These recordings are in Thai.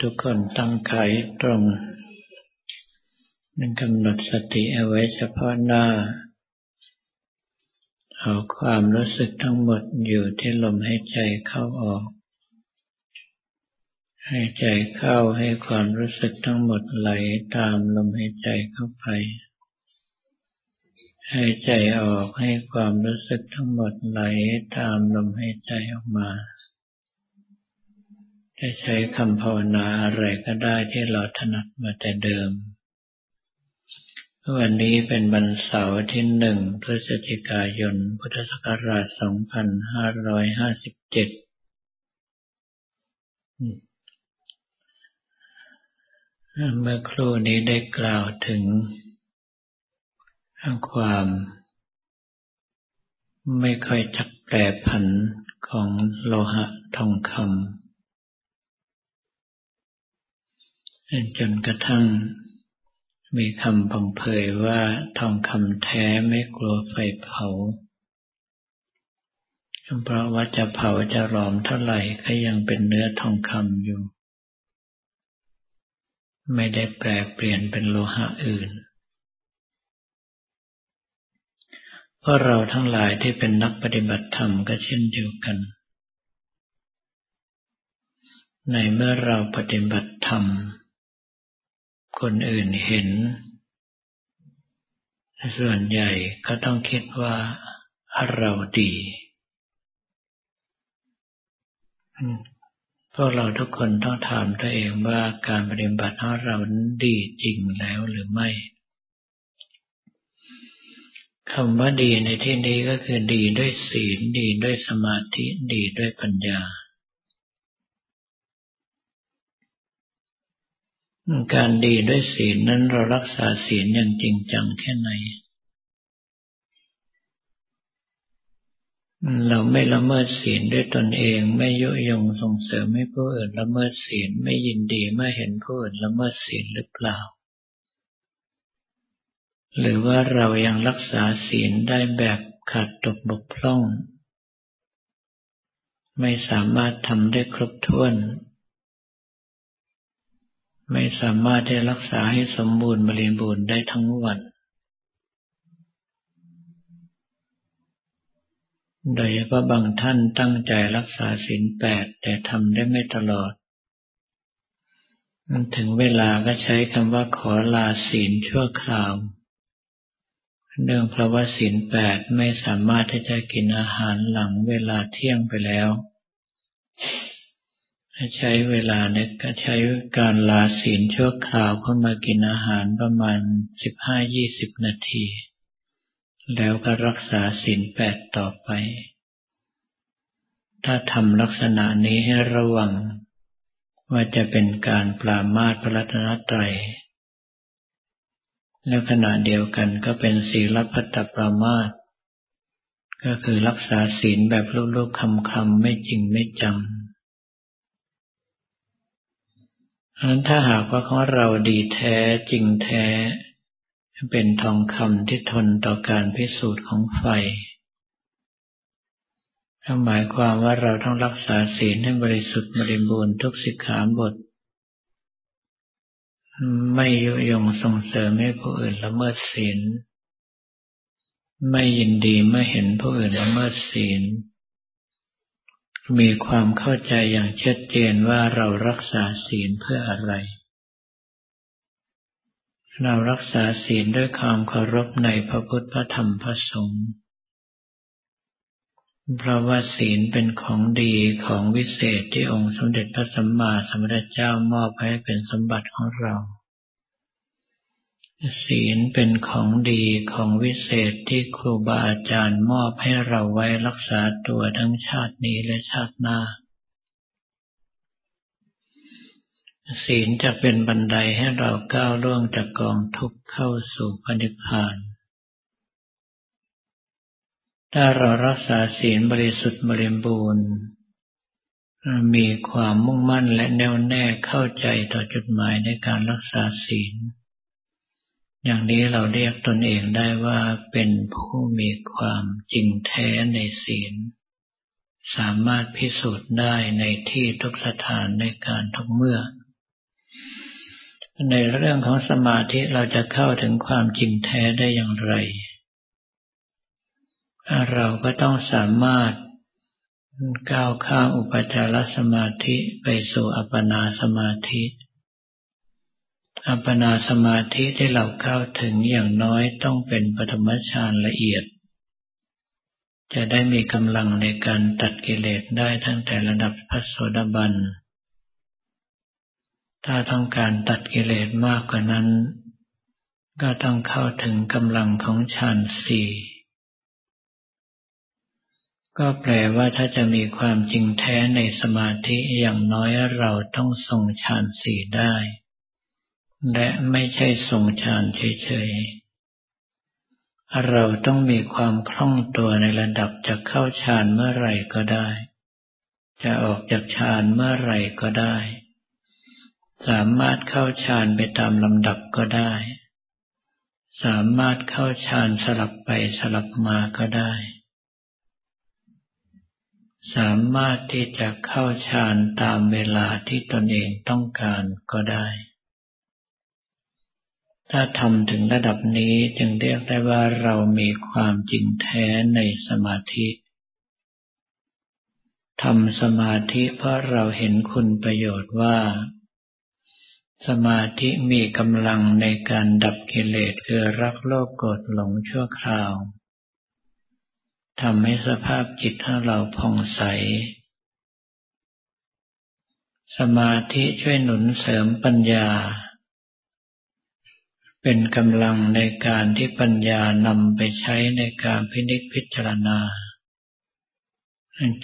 ทุกคนตั้งกายตรงนั่งกำหนดสติเอาไว้เฉพาะหน้า เอาความรู้สึกทั้งหมดอยู่ที่ลมหายใจเข้าออก ให้ใจเข้าให้ความรู้สึกทั้งหมดไหลตามลมหายใจเข้าไป ให้ใจออกให้ความรู้สึกทั้งหมดไหลตามลมหายใจออกมา จะใช้คำภาวนาอะไรก็ได้ที่เราถนัดมาแต่เดิม วันนี้เป็นวันเสาร์ที่หนึ่งพฤศจิกายน พุทธศักราช 2557 เมื่อครู่นี้ได้กล่าวถึงความไม่ค่อยจักแปรผันของโลหะทองคำ จนกระทั่งมีคำพังเพยว่าทองคำแท้ไม่กลัวไฟเผา เพราะว่าจะเผาจะหลอมเท่าไหร่ก็ยังเป็นเนื้อทองคำอยู่ ไม่ได้แปลเปลี่ยนเป็นโลหะอื่น เพราะเราทั้งหลายที่เป็นนักปฏิบัติธรรมก็เช่นเดียวกัน ในเมื่อเราปฏิบัติธรรม คนอื่นเห็น ส่วนใหญ่ก็ต้องคิดว่าเราดีพวกเราทุกคนต้องถามตัวเองว่าการปฏิบัติของเราดีจริงแล้วหรือไม่คำว่าดีในที่นี้ก็คือดีด้วยศีลดีด้วยสมาธิดีด้วยปัญญา การดีด้วยศีลนั้นเรารักษาศีลอย่างจริงจังแค่ไหน เราไม่ละเมิดศีลด้วยตนเอง ไม่ยุยงส่งเสริมให้ผู้อื่นละเมิดศีลไม่ยินดีเมื่อเห็นผู้อื่นละเมิดศีลหรือเปล่า หรือว่าเรายังรักษาศีลได้แบบขาดตกบกพร่อง ไม่สามารถทำได้ครบถ้วน ไม่สามารถจะรักษาให้สมบูรณ์บริบูรณ์ได้ทั้งวัน โดยเฉพาะบางท่านตั้งใจรักษาศีลแปดแต่ทำได้ไม่ตลอด ถึงเวลาก็ใช้คำว่าขอลาศีลชั่วคราว เนื่องเพราะว่าศีลแปดไม่สามารถที่จะกินอาหารหลังเวลาเที่ยงไปแล้ว ใช้เวลาเนี่ยก็ใช้การลาศีลชั่วคราวเข้ามากินอาหารประมาณสิบห้ายี่สิบนาที แล้วก็รักษาศีลแปดต่อไป ถ้าทำลักษณะนี้ให้ระวัง ว่าจะเป็นการปรามาสพระรัตนตรัยและขณะเดียวกันก็เป็นศีลพัตตปรามาสก็คือรักษาศีลแบบลูกๆคำๆไม่จริงไม่จำ เพราะนั้นถ้าหากว่าของเราดีแท้จริงแท้ เป็นทองคำที่ทนต่อการพิสูจน์ของไฟหมายความว่าเราต้องรักษาศีลให้บริสุทธิ์บริบูรณ์ทุกสิกขาบท ไม่ยุยงส่งเสริมให้ผู้อื่นละเมิดศีล ไม่ยินดีเมื่อเห็นผู้อื่นละเมิดศีล มีความเข้าใจอย่างชัดเจนว่าเรารักษาศีลเพื่ออะไร เรารักษาศีลด้วยความเคารพในพระพุทธพระธรรมพระสงฆ์ เพราะว่าศีลเป็นของดีของวิเศษที่องค์สมเด็จพระสัมมาสัมพุทธเจ้ามอบให้เป็นสมบัติของเรา ศีลเป็นของดีของวิเศษที่ครูบาอาจารย์มอบให้เราไว้รักษาตัวทั้งชาตินี้และชาติหน้า ศีลจะเป็นบันไดให้เราก้าวล่วงจากกองทุกข์เข้าสู่พระนิพพาน ถ้าเรารักษาศีลบริสุทธิ์บริบูรณ์ มีความมุ่งมั่นและแน่วแน่เข้าใจต่อจุดหมายในการรักษาศีล อย่างนี้เราเรียกตนเองได้ว่าเป็นผู้มีความจริงแท้ในศีล สามารถพิสูจน์ได้ในที่ทุกสถานในการทุกเมื่อ ในเรื่องของสมาธิเราจะเข้าถึงความจริงแท้ได้อย่างไร เราก็ต้องสามารถก้าวข้ามอุปจารสมาธิไปสู่อัปปนาสมาธิ อัปปนาสมาธิที่เราเข้าถึงอย่างน้อยต้องเป็นปฐมฌานละเอียด จะได้มีกำลังในการตัดกิเลสได้ทั้งแต่ระดับพระโสดาบัน ถ้าต้องการตัดกิเลสมากกว่านั้น ก็ต้องเข้าถึงกำลังของฌานสี่ก็แปลว่าถ้าจะมีความจริงแท้ในสมาธิอย่างน้อยเราต้องทรงฌานสี่ได้ และไม่ใช่ทรงฌานเฉยๆ เราต้องมีความคล่องตัวในระดับจะเข้าฌานเมื่อไหร่ก็ได้ จะออกจากฌานเมื่อไหร่ก็ได้ สามารถเข้าฌานไปตามลำดับก็ได้ สามารถเข้าฌานสลับไปสลับมาก็ได้ สามารถที่จะเข้าฌานตามเวลาที่ตนเองต้องการก็ได้ ถ้าทำถึงระดับนี้จึงเรียกได้ว่าเรามีความจริงแท้ในสมาธิทำสมาธิเพราะเราเห็นคุณประโยชน์ว่า สมาธิมีกำลังในการดับกิเลสคือรักโลภโกรธหลงชั่วคราวทำให้สภาพจิตของเราผ่องใส สมาธิช่วยหนุนเสริมปัญญา เป็นกำลังในการที่ปัญญานำไปใช้ในการพินิจพิจารณา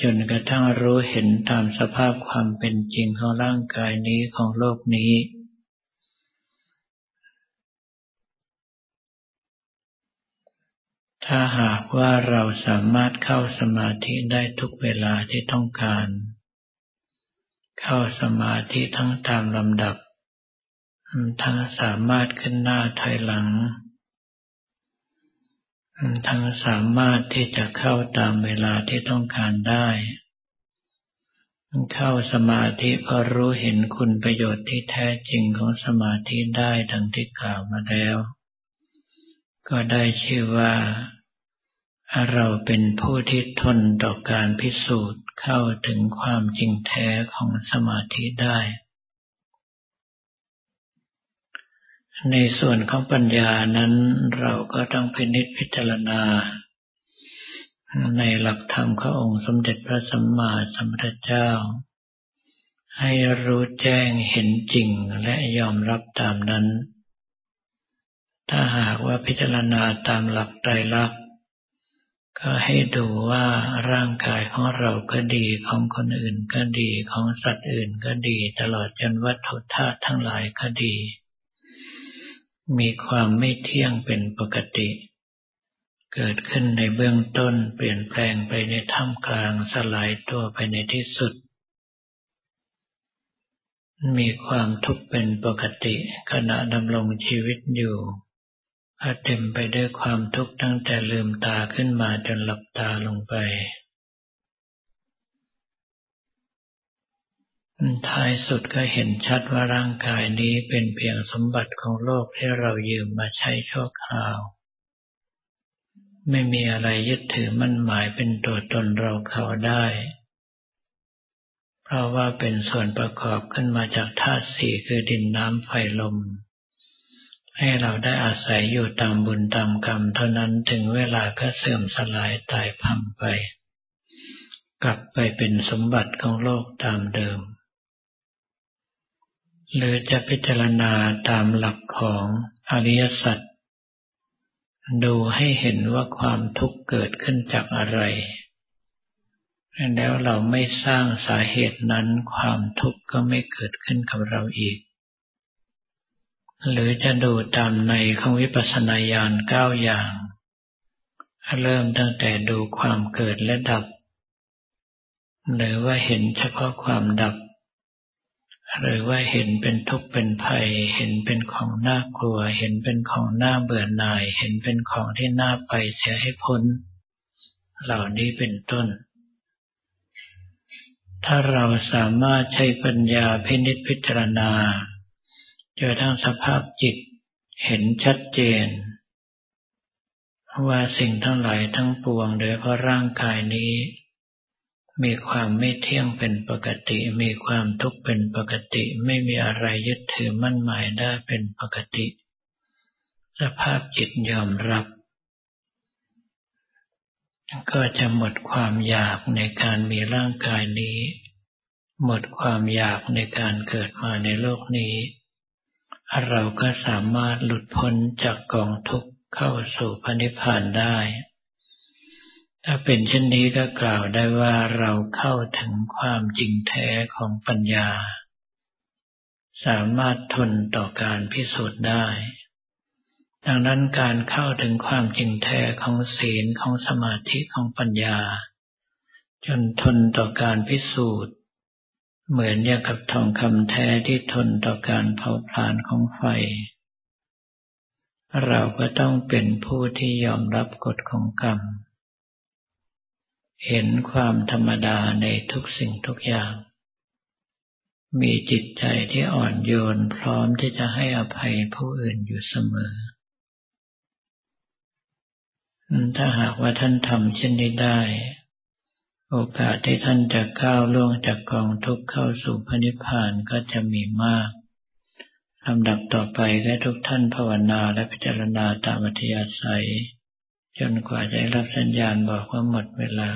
จนกระทั่งรู้เห็นตามสภาพความเป็นจริงของร่างกายนี้ของโลกนี้ ถ้าหากว่าเราสามารถเข้าสมาธิได้ทุกเวลาที่ต้องการ เข้าสมาธิทั้งตามลำดับ ทั้งสามารถขึ้นหน้าถอยหลัง ทั้งสามารถที่จะเข้าตามเวลาที่ต้องการได้ เข้าสมาธิเพราะรู้เห็นคุณประโยชน์ที่แท้จริงของสมาธิได้ดังที่กล่าวมาแล้ว ก็ได้ชื่อว่า เราเป็นผู้ที่ทนต่อการพิสูจน์เข้าถึงความจริงแท้ของสมาธิได้ ในส่วนของปัญญานั้นเราก็ต้องพินิจพิจารณา ในหลักธรรมขององค์สมเด็จพระสัมมาสัมพุทธเจ้า ให้รู้แจ้งเห็นจริงและยอมรับตามนั้น ถ้าหากว่าพิจารณาตามหลักไตรลักษณ์ก็ให้ดูว่าร่างกายของเราก็ดีของคนอื่นก็ดีของสัตว์อื่นก็ดี ตลอดจนวัตถุธาตุทั้งหลายก็ดี มีความไม่เที่ยงเป็นปกติ เกิดขึ้นในเบื้องต้นเปลี่ยนแปลงไปในท่ามกลางสลายตัวไปในที่สุด มีความทุกข์เป็นปกติ ขณะดำรงชีวิตอยู่อาจเต็มไปด้วยความทุกข์ตั้งแต่ลืมตาขึ้นมาจนหลับตาลงไป ท้ายสุดก็เห็นชัดว่าร่างกายนี้เป็นเพียงสมบัติของโลกที่เรายืมมาใช้ชั่วคราว ไม่มีอะไรยึดถือมั่นหมายเป็นตัวตนเราเขาได้ เพราะว่าเป็นส่วนประกอบขึ้นมาจากธาตุสี่คือดินน้ำไฟลม ให้เราได้อาศัยอยู่ตามบุญตามกรรมเท่านั้นถึงเวลาก็เสื่อมสลายตายพังไป กลับไปเป็นสมบัติของโลกตามเดิม หรือจะพิจารณาตามหลักของอริยสัจดูให้เห็นว่าความทุกข์เกิดขึ้นจากอะไร แล้วเราไม่สร้างสาเหตุนั้นความทุกข์ก็ไม่เกิดขึ้นกับเราอีก หรือจะดูตามในของวิปัสสนาญาณเก้าอย่าง เริ่มตั้งแต่ดูความเกิดและดับ หรือว่าเห็นเฉพาะความดับ หรือว่าเห็นเป็นทุกข์เป็นภัย เห็นเป็นของน่ากลัว เห็นเป็นของน่าเบื่อหน่าย เห็นเป็นของที่น่าไปเสียให้พ้น เหล่านี้เป็นต้น ถ้าเราสามารถใช้ปัญญาพินิจพิจารณาจนทั้งสภาพจิตเห็นชัดเจน ว่าสิ่งทั้งหลายทั้งปวงโดยเพราะร่างกายนี้ มีความไม่เที่ยงเป็นปกติ มีความทุกข์เป็นปกติ ไม่มีอะไรยึดถือมั่นหมายได้เป็นปกติ สภาพจิตยอมรับ ก็จะหมดความอยากในการมีร่างกายนี้ หมดความอยากในการเกิดมาในโลกนี้ เราก็สามารถหลุดพ้นจากกองทุกข์เข้าสู่พระนิพพานได้ ถ้าเป็นเช่นนี้ก็กล่าวได้ว่าเราเข้าถึงความจริงแท้ของปัญญา สามารถทนต่อการพิสูจน์ได้ ดังนั้นการเข้าถึงความจริงแท้ของศีลของสมาธิของปัญญา จนทนต่อการพิสูจน์ เหมือนอย่างกับทองคำแท้ที่ทนต่อการเผาผลาญของไฟ เราก็ต้องเป็นผู้ที่ยอมรับกฎของกรรม เห็นความธรรมดาในทุกสิ่งทุกอย่าง มีจิตใจที่อ่อนโยนพร้อมที่จะให้อภัยผู้อื่นอยู่เสมอ ถ้าหากว่าท่านทำเช่นนี้ได้ โอกาสที่ท่านจะก้าวล่วงจากกองทุกข์เข้าสู่พระนิพพานก็จะมีมากลำดับต่อไปให้ทุกท่านภาวนาและพิจารณาตามอัธยาศัย จนกว่าจะรับสัญญาณบอกว่าหมดเวลา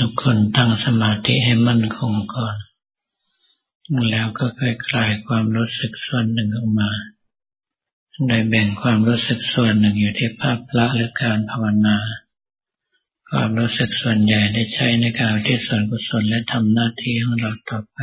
ทุกคนตั้งสมาธิให้มั่นคงก่อน แล้วก็ค่อยคลายความรู้สึกส่วนหนึ่งออกมา โดยแบ่งความรู้สึกส่วนหนึ่งอยู่ที่ภาพละหรือการภาวนา ความรู้สึกส่วนใหญ่ได้ใช้ในการที่ส่วนกุศลและทำหน้าที่ของเราต่อไป